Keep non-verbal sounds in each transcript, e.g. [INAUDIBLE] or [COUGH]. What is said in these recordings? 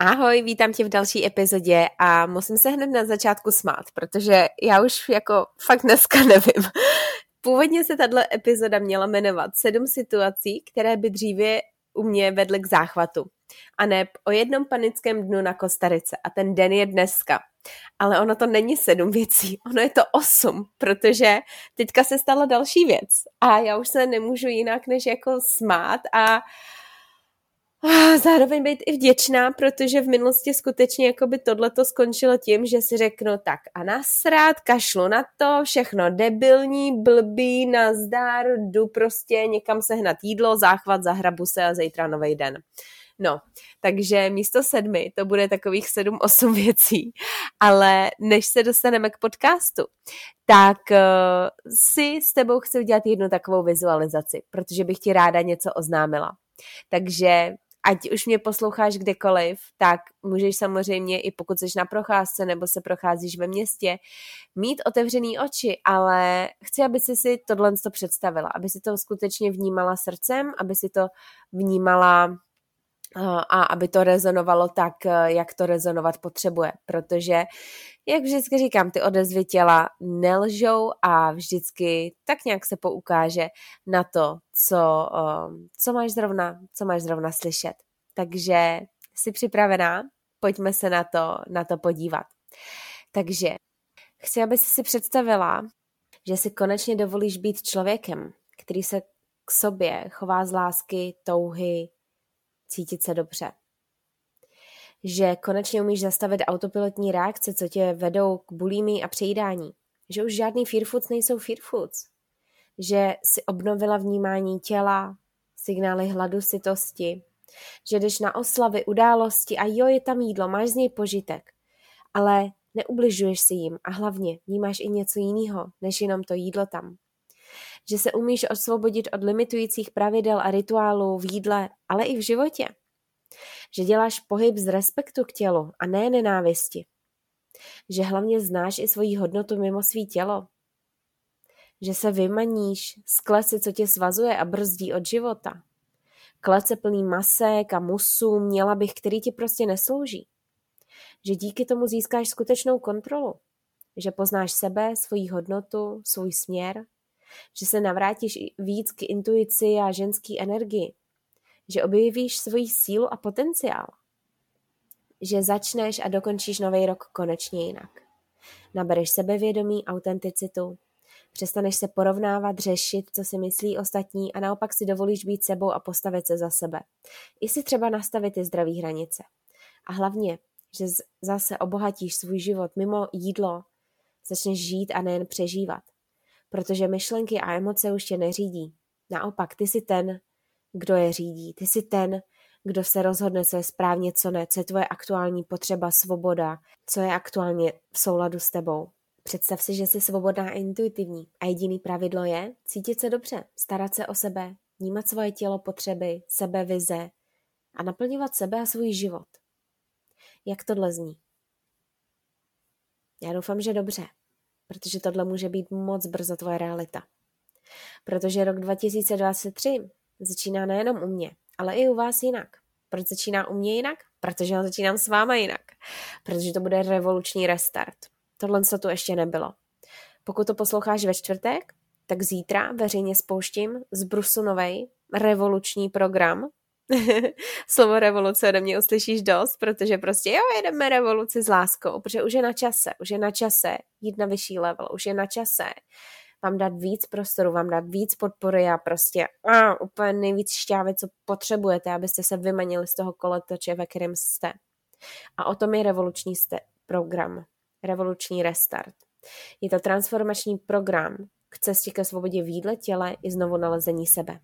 Ahoj, vítám tě v další epizodě a musím se hned na začátku smát, protože já už jako fakt dneska [LAUGHS] nevím. Původně se tato epizoda měla jmenovat sedm situací, které by dříve u mě vedly k záchvatu. A ne o jednom panickém dnu na Kostarice. A ten den je dneska. Ale ono to není sedm věcí, ono je to osm, protože teďka se stala další věc. A já už se nemůžu jinak, než jako smát a uh, zároveň být i vděčná, protože v minulosti skutečně jako by tohle to skončilo tím, že si řeknu tak a nasrát, kašlu na to, všechno debilní, blbý, nazdar, jdu prostě někam sehnat jídlo, záchvat, zahrabu se a zítra nový den. No, takže místo sedmi to bude takových sedm, osm věcí. Ale než se dostaneme k podcastu, tak uh, si s tebou chci udělat jednu takovou vizualizaci, protože bych ti ráda něco oznámila. Takže ať už mě posloucháš kdekoliv, tak můžeš samozřejmě, i pokud jsi na procházce nebo se procházíš ve městě, mít otevřený oči, ale chci, aby si si tohle to představila, aby si to skutečně vnímala srdcem, aby si to vnímala a aby to rezonovalo tak, jak to rezonovat potřebuje, protože, jak vždycky říkám, ty odezvy těla nelžou a vždycky tak nějak se poukáže na to, co, co máš zrovna, co máš zrovna slyšet. Takže jsi připravená? Pojďme se na to, na to podívat. Takže chci, aby si představila, že si konečně dovolíš být člověkem, který se k sobě chová z lásky, touhy, cítit se dobře. Že konečně umíš zastavit autopilotní reakce, co tě vedou k bulími a přejídání. Že už žádný fear foods nejsou fear foods. Že si obnovila vnímání těla, signály hladu, sytosti. Že jdeš na oslavy, události a jo, je tam jídlo, máš z něj požitek. Ale neubližuješ si jim a hlavně vnímáš i něco jiného, než jenom to jídlo tam že se umíš osvobodit od limitujících pravidel a rituálů v jídle, ale i v životě. Že děláš pohyb z respektu k tělu a ne nenávisti. Že hlavně znáš i svoji hodnotu mimo svý tělo. Že se vymaníš z klesy, co tě svazuje a brzdí od života. Klece plný masek a musů, měla bych, který ti prostě neslouží. Že díky tomu získáš skutečnou kontrolu. Že poznáš sebe, svoji hodnotu, svůj směr že se navrátíš víc k intuici a ženský energii, že objevíš svoji sílu a potenciál, že začneš a dokončíš nový rok konečně jinak. Nabereš sebevědomí, autenticitu, přestaneš se porovnávat, řešit, co si myslí ostatní a naopak si dovolíš být sebou a postavit se za sebe. I si třeba nastavit ty zdravé hranice. A hlavně, že zase obohatíš svůj život mimo jídlo, začneš žít a nejen přežívat protože myšlenky a emoce už tě neřídí. Naopak, ty jsi ten, kdo je řídí. Ty jsi ten, kdo se rozhodne, co je správně, co ne, co je tvoje aktuální potřeba, svoboda, co je aktuálně v souladu s tebou. Představ si, že jsi svobodná a intuitivní a jediný pravidlo je cítit se dobře, starat se o sebe, vnímat svoje tělo, potřeby, sebe, vize a naplňovat sebe a svůj život. Jak tohle zní? Já doufám, že dobře protože tohle může být moc brzo tvoje realita. Protože rok 2023 začíná nejenom u mě, ale i u vás jinak. Proč začíná u mě jinak? Protože ho začínám s váma jinak. Protože to bude revoluční restart. Tohle co tu ještě nebylo. Pokud to posloucháš ve čtvrtek, tak zítra veřejně spouštím z Brusu novej revoluční program, [LAUGHS] slovo revoluce ode mě uslyšíš dost, protože prostě jo, jedeme revoluci s láskou, protože už je na čase, už je na čase jít na vyšší level, už je na čase vám dát víc prostoru, vám dát víc podpory a prostě a, úplně nejvíc šťávy, co potřebujete, abyste se vymanili z toho koletoče, ve kterém jste. A o tom je revoluční ste- program, revoluční restart. Je to transformační program k cestě ke svobodě v jídle, těle i znovu nalezení sebe.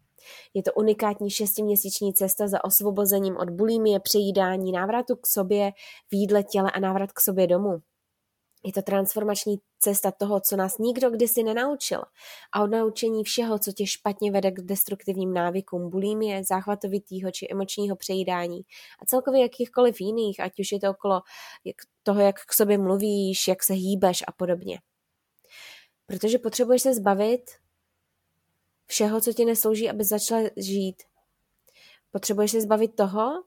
Je to unikátní šestiměsíční cesta za osvobozením od bulimie, přejídání, návratu k sobě v jídle, těle a návrat k sobě domů. Je to transformační cesta toho, co nás nikdo kdysi nenaučil. A od naučení všeho, co tě špatně vede k destruktivním návykům, bulímie, záchvatovitýho či emočního přejídání a celkově jakýchkoliv jiných, ať už je to okolo toho, jak k sobě mluvíš, jak se hýbeš a podobně. Protože potřebuješ se zbavit všeho, co ti neslouží, aby začala žít. Potřebuješ se zbavit toho,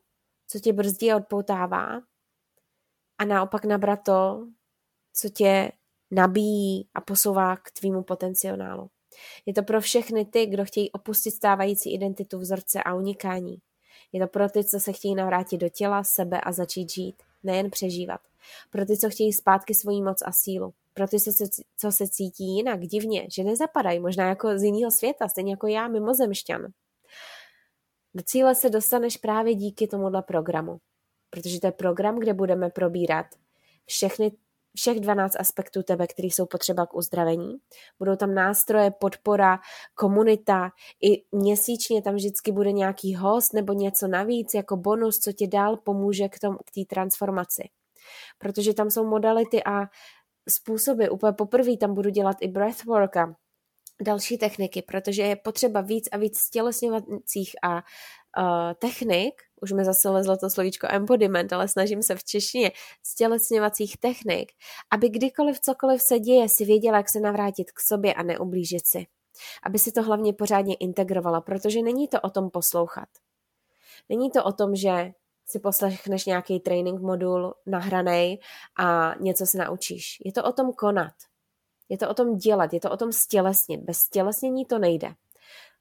co tě brzdí a odpoutává a naopak nabrat to, co tě nabíjí a posouvá k tvýmu potenciálu. Je to pro všechny ty, kdo chtějí opustit stávající identitu vzorce a unikání. Je to pro ty, co se chtějí navrátit do těla, sebe a začít žít, nejen přežívat. Pro ty, co chtějí zpátky svoji moc a sílu. Pro ty, co se, co se cítí jinak, divně, že nezapadají, možná jako z jiného světa, stejně jako já, mimozemšťan. Do cíle se dostaneš právě díky tomuhle programu. Protože to je program, kde budeme probírat všechny všech 12 aspektů tebe, které jsou potřeba k uzdravení. Budou tam nástroje, podpora, komunita, i měsíčně tam vždycky bude nějaký host nebo něco navíc jako bonus, co ti dál pomůže k té k transformaci. Protože tam jsou modality a způsoby. Úplně poprvé tam budu dělat i breathwork a další techniky, protože je potřeba víc a víc stělesňovacích a uh, technik, už mi zase lezlo to slovíčko embodiment, ale snažím se v češtině, stělesňovacích technik, aby kdykoliv cokoliv se děje, si věděla, jak se navrátit k sobě a neublížit si. Aby si to hlavně pořádně integrovala, protože není to o tom poslouchat. Není to o tom, že si poslechneš nějaký training modul nahranej a něco se naučíš. Je to o tom konat. Je to o tom dělat, je to o tom stělesnit. Bez stělesnění to nejde.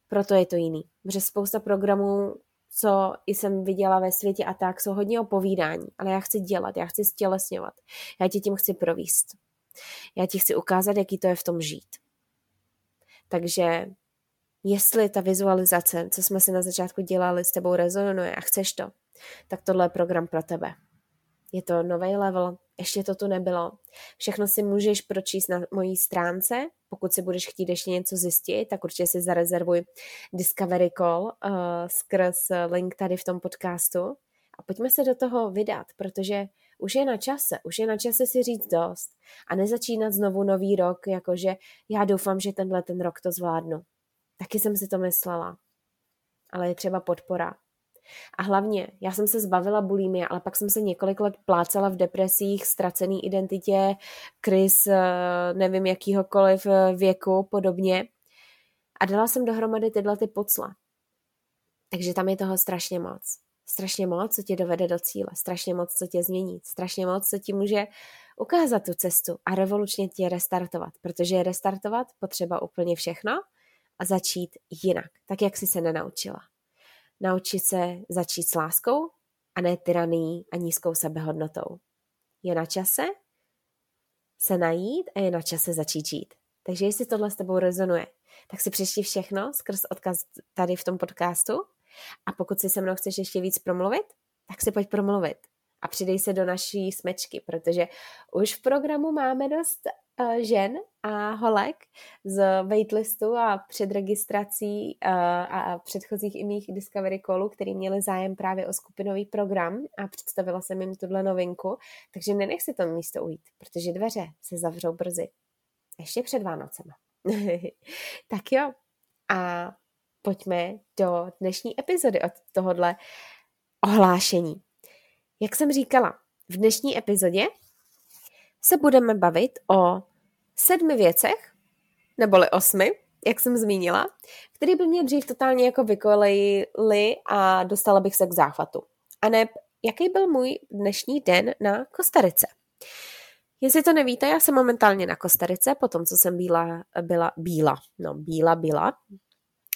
Proto je to jiný. Protože spousta programů co jsem viděla ve světě a tak, jsou hodně o povídání, ale já chci dělat, já chci stělesňovat, já ti tím chci províst. Já ti chci ukázat, jaký to je v tom žít. Takže jestli ta vizualizace, co jsme si na začátku dělali, s tebou rezonuje a chceš to, tak tohle je program pro tebe. Je to nový level, ještě to tu nebylo. Všechno si můžeš pročíst na mojí stránce. Pokud si budeš chtít ještě něco zjistit, tak určitě si zarezervuj Discovery Call uh, skrz link tady v tom podcastu. A pojďme se do toho vydat, protože už je na čase, už je na čase si říct dost a nezačínat znovu nový rok, jakože já doufám, že tenhle ten rok to zvládnu. Taky jsem si to myslela. Ale je třeba podpora. A hlavně, já jsem se zbavila bulimie, ale pak jsem se několik let plácala v depresích, ztracený identitě, kriz, eh, nevím jakýhokoliv eh, věku, podobně. A dala jsem dohromady tyhle ty pocla. Takže tam je toho strašně moc. Strašně moc, co tě dovede do cíle, strašně moc, co tě změní, strašně moc, co ti může ukázat tu cestu a revolučně tě restartovat, protože restartovat potřeba úplně všechno a začít jinak, tak jak jsi se nenaučila naučit se začít s láskou a ne tyraný a nízkou sebehodnotou. Je na čase se najít a je na čase začít žít. Takže jestli tohle s tebou rezonuje, tak si přečti všechno skrz odkaz tady v tom podcastu a pokud si se mnou chceš ještě víc promluvit, tak si pojď promluvit a přidej se do naší smečky, protože už v programu máme dost žen a holek z waitlistu a předregistrací uh, a předchozích i mých Discovery Callů, který měli zájem právě o skupinový program a představila jsem jim tuhle novinku, takže nenech si to místo ujít, protože dveře se zavřou brzy. Ještě před Vánocema. [LAUGHS] tak jo, a pojďme do dnešní epizody od tohohle ohlášení. Jak jsem říkala, v dnešní epizodě se budeme bavit o sedmi věcech, neboli osmi, jak jsem zmínila, které by mě dřív totálně jako vykolejily a dostala bych se k záchvatu. A ne, jaký byl můj dnešní den na Kostarice. Jestli to nevíte, já jsem momentálně na Kostarice, po tom, co jsem byla, byla, byla, no, byla, byla,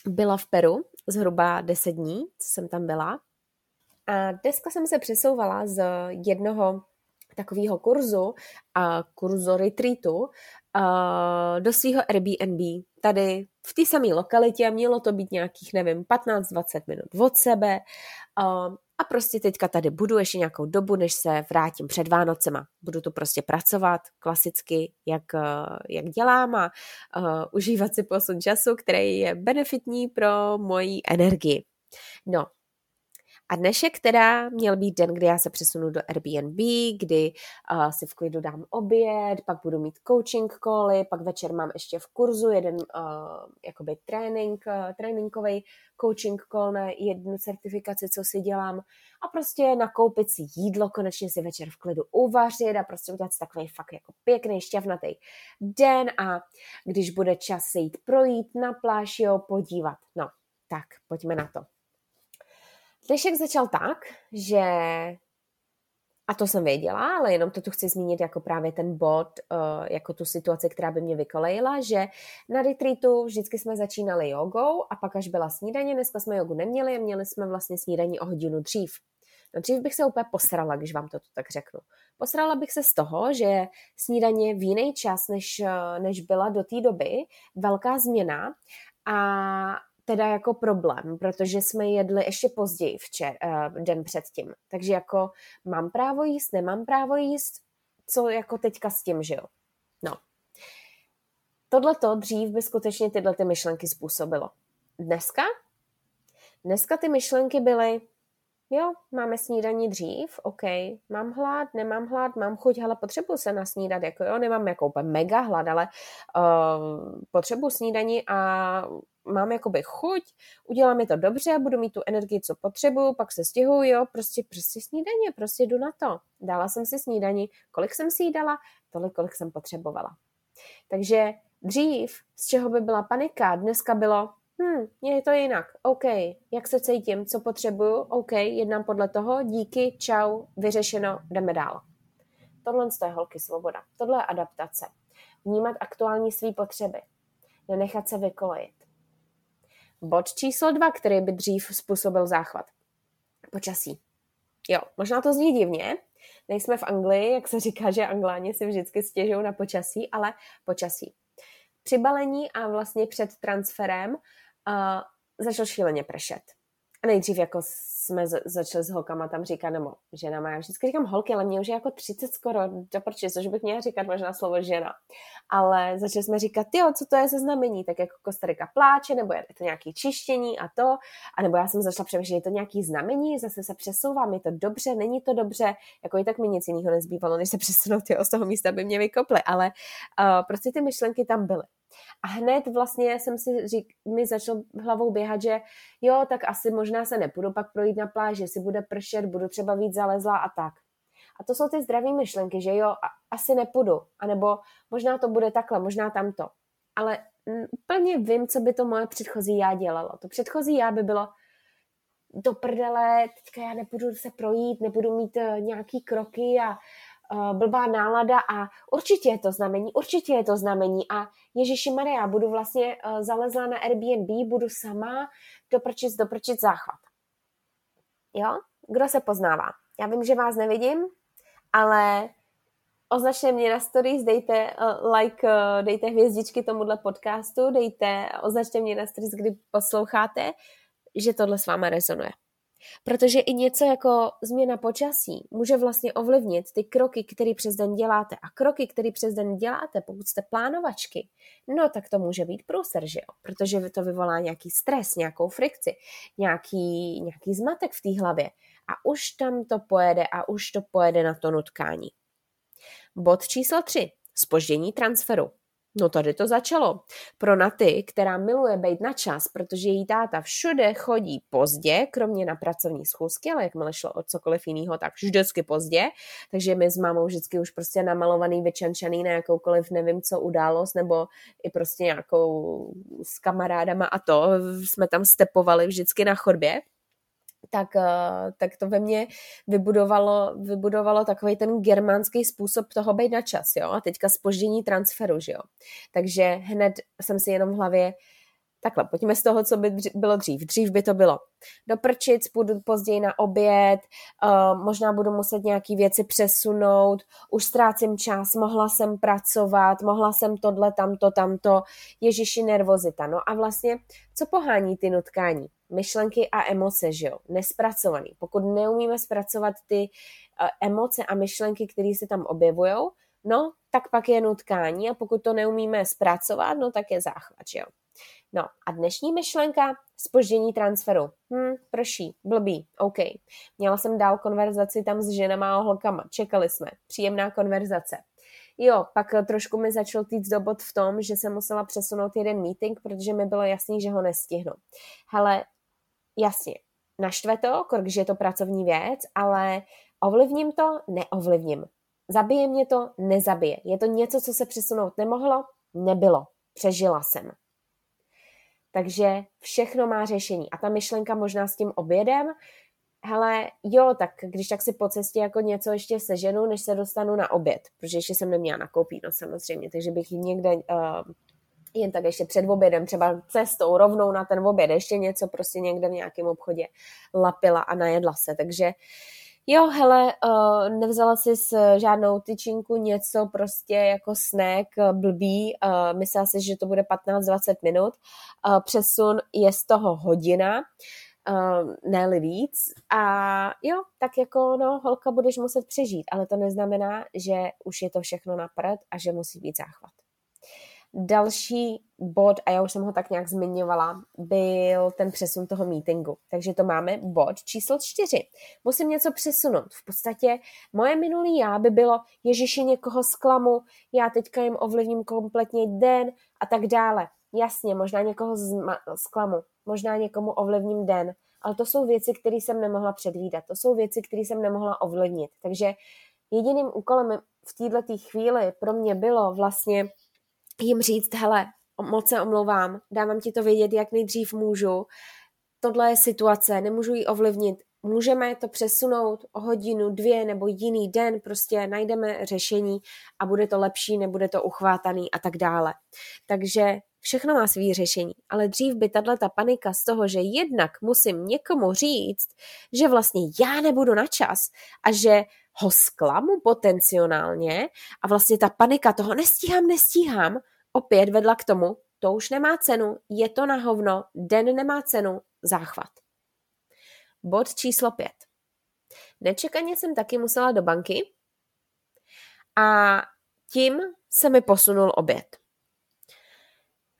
byla v Peru zhruba 10 dní, co jsem tam byla. A dneska jsem se přesouvala z jednoho takového kurzu, a kurzu retreatu, do svého Airbnb. Tady v té samé lokalitě mělo to být nějakých, nevím, 15-20 minut od sebe. A, prostě teďka tady budu ještě nějakou dobu, než se vrátím před Vánocema. Budu tu prostě pracovat klasicky, jak, jak dělám a uh, užívat si posun času, který je benefitní pro moji energii. No, a dnešek teda měl být den, kdy já se přesunu do Airbnb, kdy uh, si v klidu dám oběd, pak budu mít coaching cally, pak večer mám ještě v kurzu jeden uh, jakoby trénink, uh, tréninkový coaching call na jednu certifikaci, co si dělám a prostě nakoupit si jídlo, konečně si večer v klidu uvařit a prostě udělat si takový fakt jako pěkný, šťavnatý den a když bude čas se jít projít na pláž, jo, podívat. No, tak pojďme na to. Dnešek začal tak, že a to jsem věděla, ale jenom to tu chci zmínit jako právě ten bod, uh, jako tu situaci, která by mě vykolejila, že na retreatu vždycky jsme začínali jogou a pak až byla snídaně, dneska jsme jogu neměli a měli jsme vlastně snídaní o hodinu dřív. No dřív bych se úplně posrala, když vám to tak řeknu. Posrala bych se z toho, že snídaně v jiný čas, než, eh, než byla do té doby, velká změna a teda jako problém, protože jsme jedli ještě později včer, uh, den předtím. Takže jako mám právo jíst, nemám právo jíst, co jako teďka s tím žil. No. Tohle to dřív by skutečně tyhle ty myšlenky způsobilo. Dneska? Dneska ty myšlenky byly, jo, máme snídaní dřív, OK, mám hlad, nemám hlad, mám chuť, ale potřebuji se nasnídat, jako jo, nemám jako úplně mega hlad, ale uh, potřebuji snídaní a mám jakoby chuť, udělám mi to dobře, budu mít tu energii, co potřebuju, pak se stěhuju, jo, prostě, prostě snídaně, prostě jdu na to. Dala jsem si snídaní, kolik jsem si jí dala, tolik, kolik jsem potřebovala. Takže dřív, z čeho by byla panika, dneska bylo, hm, je to jinak, OK, jak se cítím, co potřebuju, OK, jednám podle toho, díky, čau, vyřešeno, jdeme dál. Tohle je holky svoboda, tohle je adaptace. Vnímat aktuální své potřeby, nenechat se vykolejit. Bod číslo dva, který by dřív způsobil záchvat. Počasí. Jo, možná to zní divně, nejsme v Anglii, jak se říká, že angláni si vždycky stěžují na počasí, ale počasí. Při balení a vlastně před transferem uh, začal šíleně pršet. A nejdřív jako jsme začali s holkama tam říkat, nebo ženama, já vždycky říkám holky, ale mě už je jako 30 skoro, do proč, což bych měla říkat možná slovo žena. Ale začali jsme říkat, jo, co to je ze znamení, tak jako Kostarika pláče, nebo je to nějaký čištění a to, a nebo já jsem začala přemýšlet, je to nějaký znamení, zase se přesouvám, je to dobře, není to dobře, jako i tak mi nic jiného nezbývalo, než se přesunout jo, z toho místa, aby mě vykoply, ale uh, prostě ty myšlenky tam byly. A hned vlastně jsem si řík, mi začal hlavou běhat, že jo, tak asi možná se nepůjdu pak projít na pláži, si bude pršet, budu třeba víc zalezla a tak. A to jsou ty zdravé myšlenky, že jo, asi nepůjdu, anebo možná to bude takhle, možná tamto. Ale úplně vím, co by to moje předchozí já dělalo. To předchozí já by bylo do prdele, teďka já nepůjdu se projít, nebudu mít uh, nějaký kroky a blbá nálada a určitě je to znamení, určitě je to znamení a Ježíši Maria, budu vlastně uh, zalezla na Airbnb, budu sama doprčit, doprčit záchvat. Jo? Kdo se poznává? Já vím, že vás nevidím, ale označte mě na stories, dejte uh, like, dejte hvězdičky tomuhle podcastu, dejte, označte mě na stories, kdy posloucháte, že tohle s váma rezonuje. Protože i něco jako změna počasí může vlastně ovlivnit ty kroky, které přes den děláte. A kroky, které přes den děláte, pokud jste plánovačky, no tak to může být průser, že jo? Protože to vyvolá nějaký stres, nějakou frikci, nějaký, nějaký zmatek v té hlavě. A už tam to pojede a už to pojede na to nutkání. Bod číslo 3. Spoždění transferu. No tady to začalo. Pro Naty, která miluje být na čas, protože její táta všude chodí pozdě, kromě na pracovní schůzky, ale jakmile šlo o cokoliv jiného, tak vždycky pozdě. Takže my s mámou vždycky už prostě namalovaný, vyčančaný na jakoukoliv nevím co událost, nebo i prostě nějakou s kamarádama a to jsme tam stepovali vždycky na chodbě tak, eh, tak to ve mně vybudovalo, vybudovalo takový ten germánský způsob toho být na čas, jo, a teďka spoždění transferu, že jo. Takže hned jsem si jenom v hlavě, takhle, pojďme z toho, co by bylo dřív. Dřív by to bylo doprčit, půjdu později na oběd, uh, možná budu muset nějaký věci přesunout, už ztrácím čas, mohla jsem pracovat, mohla jsem tohle, tamto, tamto, ježiši nervozita. No a vlastně, co pohání ty nutkání? Myšlenky a emoce, že jo, nespracovaný. Pokud neumíme zpracovat ty uh, emoce a myšlenky, které se tam objevují, no, tak pak je nutkání a pokud to neumíme zpracovat, no, tak je záchvat, že jo. No a dnešní myšlenka, spoždění transferu. Hm, prší, blbý, OK. Měla jsem dál konverzaci tam s ženama a holkama, čekali jsme, příjemná konverzace. Jo, pak trošku mi začal týct do bod v tom, že jsem musela přesunout jeden meeting, protože mi bylo jasný, že ho nestihnu. Hele, jasně, naštve to, když je to pracovní věc, ale ovlivním to, neovlivním. Zabije mě to, nezabije. Je to něco, co se přesunout nemohlo? Nebylo. Přežila jsem. Takže všechno má řešení. A ta myšlenka možná s tím obědem, hele, jo, tak když tak si po cestě jako něco ještě seženu, než se dostanu na oběd, protože ještě jsem neměla nakoupit, no samozřejmě, takže bych někde uh, jen tak ještě před obědem, třeba cestou rovnou na ten oběd, ještě něco prostě někde v nějakém obchodě lapila a najedla se, takže jo, hele, uh, nevzala si s žádnou tyčinku něco prostě jako snack blbý, uh, myslela si, že to bude 15-20 minut, přesun je z toho hodina, ne víc. A jo, tak jako no, holka budeš muset přežít, ale to neznamená, že už je to všechno na prd a že musí být záchvat. Další bod, a já už jsem ho tak nějak zmiňovala, byl ten přesun toho meetingu. Takže to máme bod číslo čtyři. Musím něco přesunout. V podstatě moje minulý já by bylo, Ježiši někoho zklamu, já teďka jim ovlivním kompletně den a tak dále. Jasně, možná někoho zklamu, možná někomu ovlivním den, ale to jsou věci, které jsem nemohla předvídat, to jsou věci, které jsem nemohla ovlivnit. Takže jediným úkolem v této chvíli pro mě bylo vlastně jim říct, hele, moc se omlouvám, dávám ti to vědět, jak nejdřív můžu, tohle je situace, nemůžu ji ovlivnit, můžeme to přesunout o hodinu, dvě nebo jiný den, prostě najdeme řešení a bude to lepší, nebude to uchvátaný a tak dále. Takže všechno má svý řešení, ale dřív by tahle ta panika z toho, že jednak musím někomu říct, že vlastně já nebudu na čas a že ho zklamu potenciálně a vlastně ta panika toho nestíhám, nestíhám, opět vedla k tomu, to už nemá cenu, je to na hovno, den nemá cenu, záchvat. Bod číslo pět. Nečekaně jsem taky musela do banky a tím se mi posunul oběd.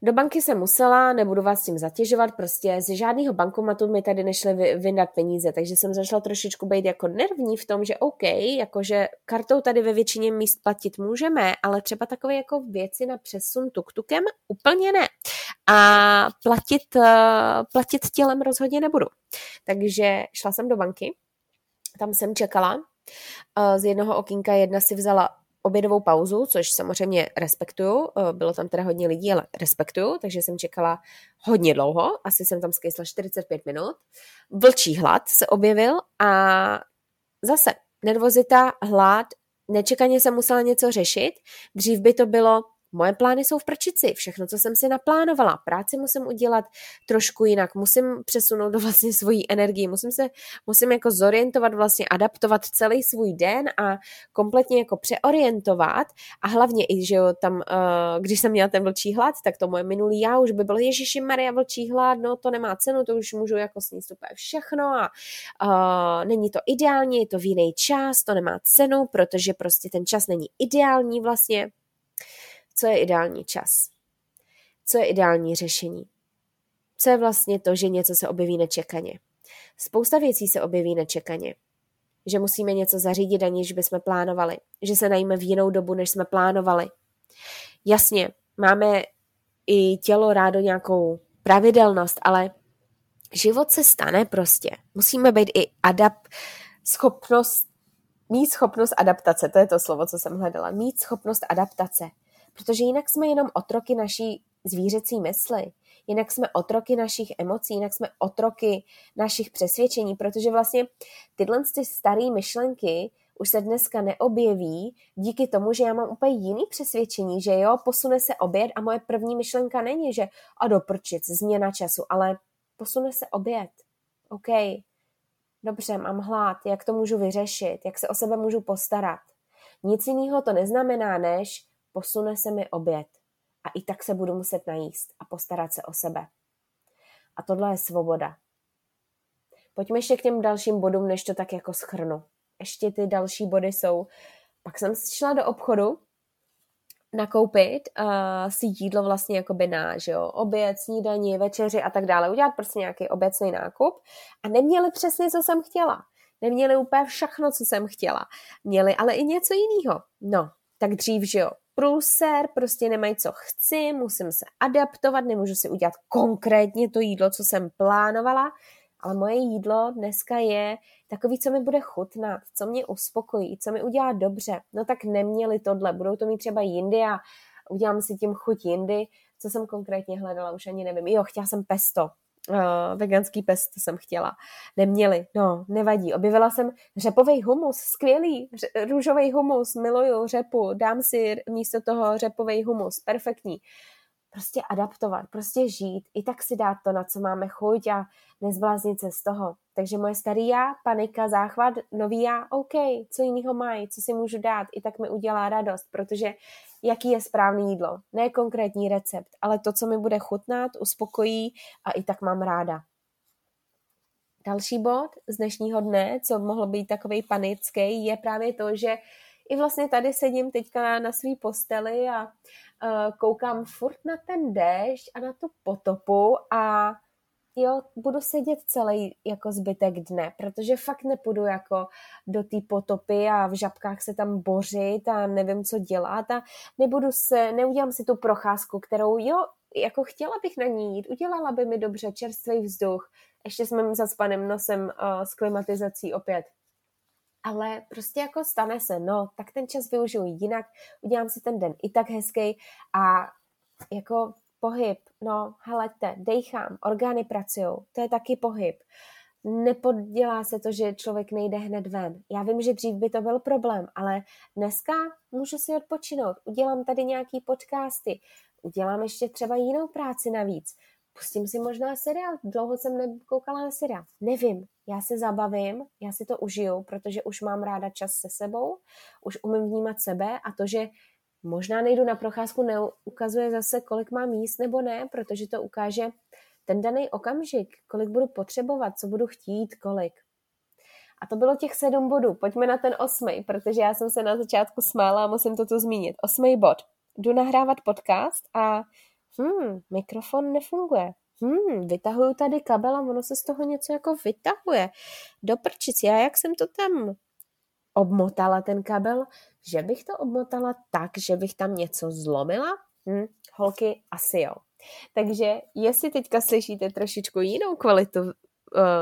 Do banky jsem musela, nebudu vás tím zatěžovat, prostě z žádného bankomatu mi tady nešly vyndat peníze, takže jsem začala trošičku být jako nervní v tom, že OK, jakože kartou tady ve většině míst platit můžeme, ale třeba takové jako věci na přesun tuktukem úplně ne. A platit, eh, platit tělem rozhodně nebudu. Takže šla jsem do banky, tam jsem čekala, eh, z jednoho okýnka jedna si vzala obědovou pauzu, což samozřejmě respektuju, eh, bylo tam teda hodně lidí, ale respektuju, takže jsem čekala hodně dlouho, asi jsem tam skysla 45 minut. Vlčí hlad se objevil a zase nervozita, hlad, nečekaně jsem musela něco řešit, dřív by to bylo Moje plány jsou v prčici, všechno, co jsem si naplánovala. Práci musím udělat trošku jinak, musím přesunout do [LAUGHS] vlastně svojí energii, musím se, musím jako zorientovat, vlastně adaptovat celý svůj den a kompletně jako přeorientovat. A hlavně i, že jo, tam, uh, když jsem měla ten vlčí hlad, tak to moje minulý já už by bylo Ježíši Maria vlčí hlad, no to nemá cenu, to už můžu jako sníst úplně všechno a uh, není to ideální, je to v jiný čas, to nemá cenu, protože prostě ten čas není ideální vlastně co je ideální čas, co je ideální řešení, co je vlastně to, že něco se objeví nečekaně. Spousta věcí se objeví nečekaně. Že musíme něco zařídit, aniž bychom plánovali. Že se najíme v jinou dobu, než jsme plánovali. Jasně, máme i tělo rádo nějakou pravidelnost, ale život se stane prostě. Musíme být i adapt, schopnost, mít schopnost adaptace, to je to slovo, co jsem hledala, mít schopnost adaptace protože jinak jsme jenom otroky naší zvířecí mysli, jinak jsme otroky našich emocí, jinak jsme otroky našich přesvědčení, protože vlastně tyhle ty staré myšlenky už se dneska neobjeví díky tomu, že já mám úplně jiný přesvědčení, že jo, posune se oběd a moje první myšlenka není, že a doprčit, změna času, ale posune se oběd. OK, dobře, mám hlad, jak to můžu vyřešit, jak se o sebe můžu postarat. Nic jiného to neznamená, než posune se mi oběd a i tak se budu muset najíst a postarat se o sebe. A tohle je svoboda. Pojďme ještě k těm dalším bodům, než to tak jako schrnu. Ještě ty další body jsou. Pak jsem šla do obchodu nakoupit uh, si jídlo vlastně jakoby na, že jo, oběd, snídaní, večeři a tak dále, udělat prostě nějaký obecný nákup a neměli přesně, co jsem chtěla. Neměli úplně všechno, co jsem chtěla. Měli ale i něco jiného. No, tak dřív, že jo, průser, prostě nemají co chci, musím se adaptovat, nemůžu si udělat konkrétně to jídlo, co jsem plánovala, ale moje jídlo dneska je takový, co mi bude chutnat, co mě uspokojí, co mi udělá dobře. No tak neměli tohle, budou to mít třeba jindy a udělám si tím chuť jindy. Co jsem konkrétně hledala, už ani nevím. Jo, chtěla jsem pesto. Uh, veganský pesto jsem chtěla. Neměli, no, nevadí. Objevila jsem řepový humus, skvělý, růžový humus, miluju řepu, dám si místo toho řepový humus, perfektní. Prostě adaptovat, prostě žít, i tak si dát to, na co máme chuť a nezbláznit se z toho. Takže moje starý já, panika, záchvat, nový já, OK, co jiného mají, co si můžu dát, i tak mi udělá radost, protože jaký je správný jídlo, ne konkrétní recept, ale to, co mi bude chutnat, uspokojí a i tak mám ráda. Další bod z dnešního dne, co mohlo být takový panický, je právě to, že i vlastně tady sedím teďka na své posteli a uh, koukám furt na ten déšť a na tu potopu a jo, budu sedět celý jako zbytek dne, protože fakt nepůjdu jako do té potopy a v žabkách se tam bořit a nevím, co dělat a nebudu se, neudělám si tu procházku, kterou jo, jako chtěla bych na ní jít, udělala by mi dobře čerstvý vzduch, ještě s mým zaspaným nosem uh, s klimatizací opět. Ale prostě jako stane se, no, tak ten čas využiju jinak, udělám si ten den i tak hezký a jako pohyb, no, helejte, dejchám, orgány pracují, to je taky pohyb. Nepodělá se to, že člověk nejde hned ven. Já vím, že dřív by to byl problém, ale dneska můžu si odpočinout. Udělám tady nějaký podcasty, udělám ještě třeba jinou práci navíc pustím si možná seriál. Dlouho jsem nekoukala na seriál. Nevím, já se zabavím, já si to užiju, protože už mám ráda čas se sebou, už umím vnímat sebe a to, že možná nejdu na procházku, neukazuje zase, kolik mám jíst nebo ne, protože to ukáže ten daný okamžik, kolik budu potřebovat, co budu chtít, kolik. A to bylo těch sedm bodů. Pojďme na ten osmý, protože já jsem se na začátku smála a musím to tu zmínit. Osmý bod. Jdu nahrávat podcast a hmm, mikrofon nefunguje. Hmm, vytahuju tady kabel a ono se z toho něco jako vytahuje. Do prčic, já jak jsem to tam obmotala ten kabel, že bych to obmotala tak, že bych tam něco zlomila? Hm, holky, asi jo. Takže jestli teďka slyšíte trošičku jinou kvalitu uh,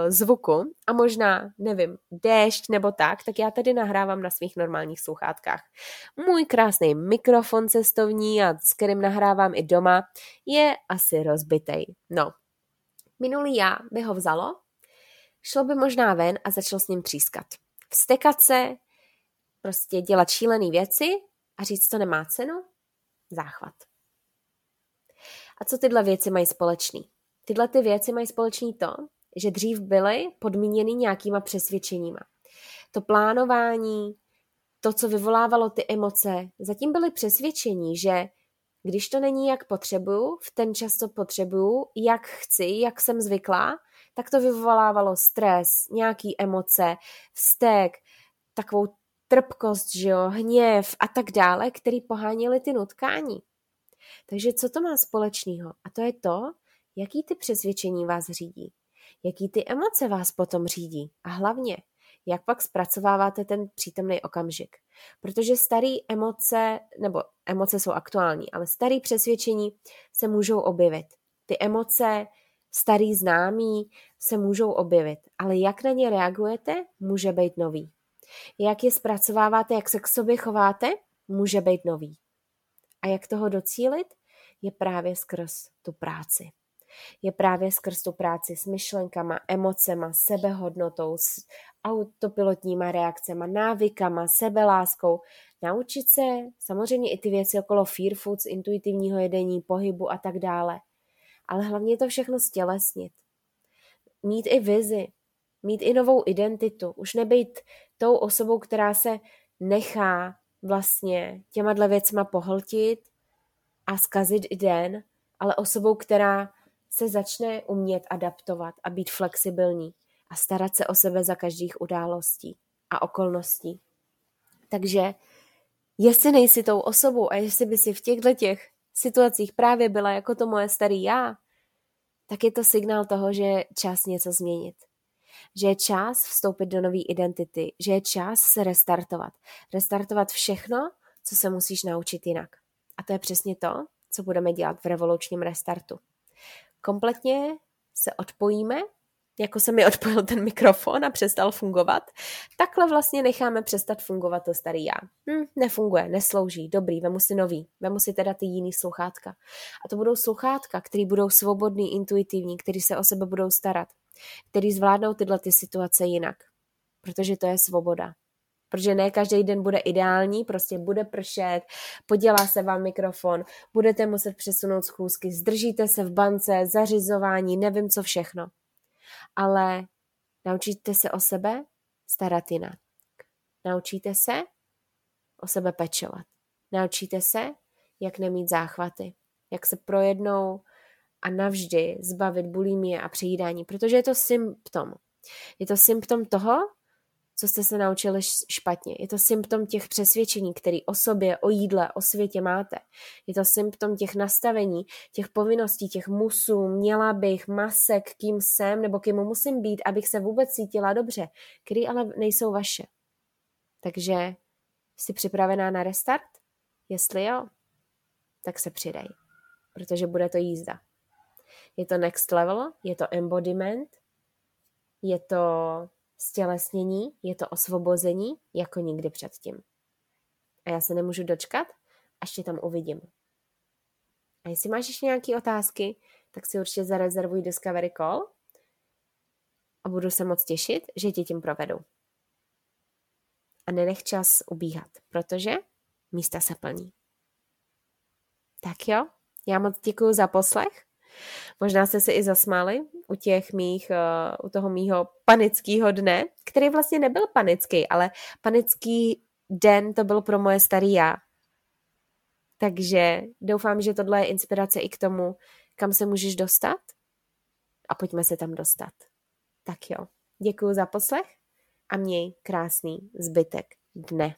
zvuku a možná, nevím, déšť nebo tak, tak já tady nahrávám na svých normálních sluchátkách. Můj krásný mikrofon cestovní a s kterým nahrávám i doma je asi rozbitej. No, minulý já by ho vzalo, šlo by možná ven a začalo s ním třískat. Vstekat se, prostě dělat šílené věci a říct, to nemá cenu, záchvat. A co tyhle věci mají společný? Tyhle ty věci mají společný to, že dřív byly podmíněny nějakýma přesvědčeníma. To plánování, to, co vyvolávalo ty emoce, zatím byly přesvědčení, že když to není, jak potřebuju, v ten čas to potřebuju, jak chci, jak jsem zvyklá, tak to vyvolávalo stres, nějaký emoce, vztek, takovou trpkost, že jo, hněv a tak dále, který poháněly ty nutkání. Takže co to má společného? A to je to, jaký ty přesvědčení vás řídí jaký ty emoce vás potom řídí a hlavně, jak pak zpracováváte ten přítomný okamžik. Protože staré emoce, nebo emoce jsou aktuální, ale staré přesvědčení se můžou objevit. Ty emoce, starý známí se můžou objevit, ale jak na ně reagujete, může být nový. Jak je zpracováváte, jak se k sobě chováte, může být nový. A jak toho docílit, je právě skrz tu práci je právě skrz tu práci s myšlenkama, emocema, sebehodnotou, s autopilotníma reakcema, návykama, sebeláskou. Naučit se samozřejmě i ty věci okolo fear foods, intuitivního jedení, pohybu a tak dále. Ale hlavně to všechno stělesnit. Mít i vizi, mít i novou identitu. Už nebejt tou osobou, která se nechá vlastně těma dle věcma pohltit a zkazit i den, ale osobou, která se začne umět adaptovat a být flexibilní a starat se o sebe za každých událostí a okolností. Takže jestli nejsi tou osobou a jestli by si v těchto těch situacích právě byla jako to moje starý já, tak je to signál toho, že je čas něco změnit. Že je čas vstoupit do nové identity, že je čas se restartovat. Restartovat všechno, co se musíš naučit jinak. A to je přesně to, co budeme dělat v revolučním restartu. Kompletně se odpojíme jako se mi odpojil ten mikrofon a přestal fungovat, takhle vlastně necháme přestat fungovat to starý já. Hm, nefunguje, neslouží, dobrý, vemu si nový, vemu si teda ty jiný sluchátka. A to budou sluchátka, který budou svobodný, intuitivní, který se o sebe budou starat, který zvládnou tyhle ty situace jinak. Protože to je svoboda. Protože ne každý den bude ideální, prostě bude pršet, podělá se vám mikrofon, budete muset přesunout schůzky, zdržíte se v bance, zařizování, nevím co všechno ale naučíte se o sebe starat jinak. Naučíte se o sebe pečovat. Naučíte se, jak nemít záchvaty, jak se projednou a navždy zbavit bulimie a přejídání, protože je to symptom. Je to symptom toho, co jste se naučili špatně. Je to symptom těch přesvědčení, který o sobě, o jídle, o světě máte. Je to symptom těch nastavení, těch povinností, těch musů, měla bych, masek, kým jsem nebo kým musím být, abych se vůbec cítila dobře, který ale nejsou vaše. Takže jsi připravená na restart? Jestli jo, tak se přidej, protože bude to jízda. Je to next level, je to embodiment, je to stělesnění, je to osvobození jako nikdy předtím. A já se nemůžu dočkat, až tě tam uvidím. A jestli máš ještě nějaké otázky, tak si určitě zarezervuj Discovery Call a budu se moc těšit, že tě tím provedu. A nenech čas ubíhat, protože místa se plní. Tak jo, já moc děkuji za poslech Možná jste se i zasmáli u těch mých, uh, u toho mýho panického dne, který vlastně nebyl panický, ale panický den to byl pro moje starý já. Takže doufám, že tohle je inspirace i k tomu, kam se můžeš dostat a pojďme se tam dostat. Tak jo, děkuji za poslech a měj krásný zbytek dne.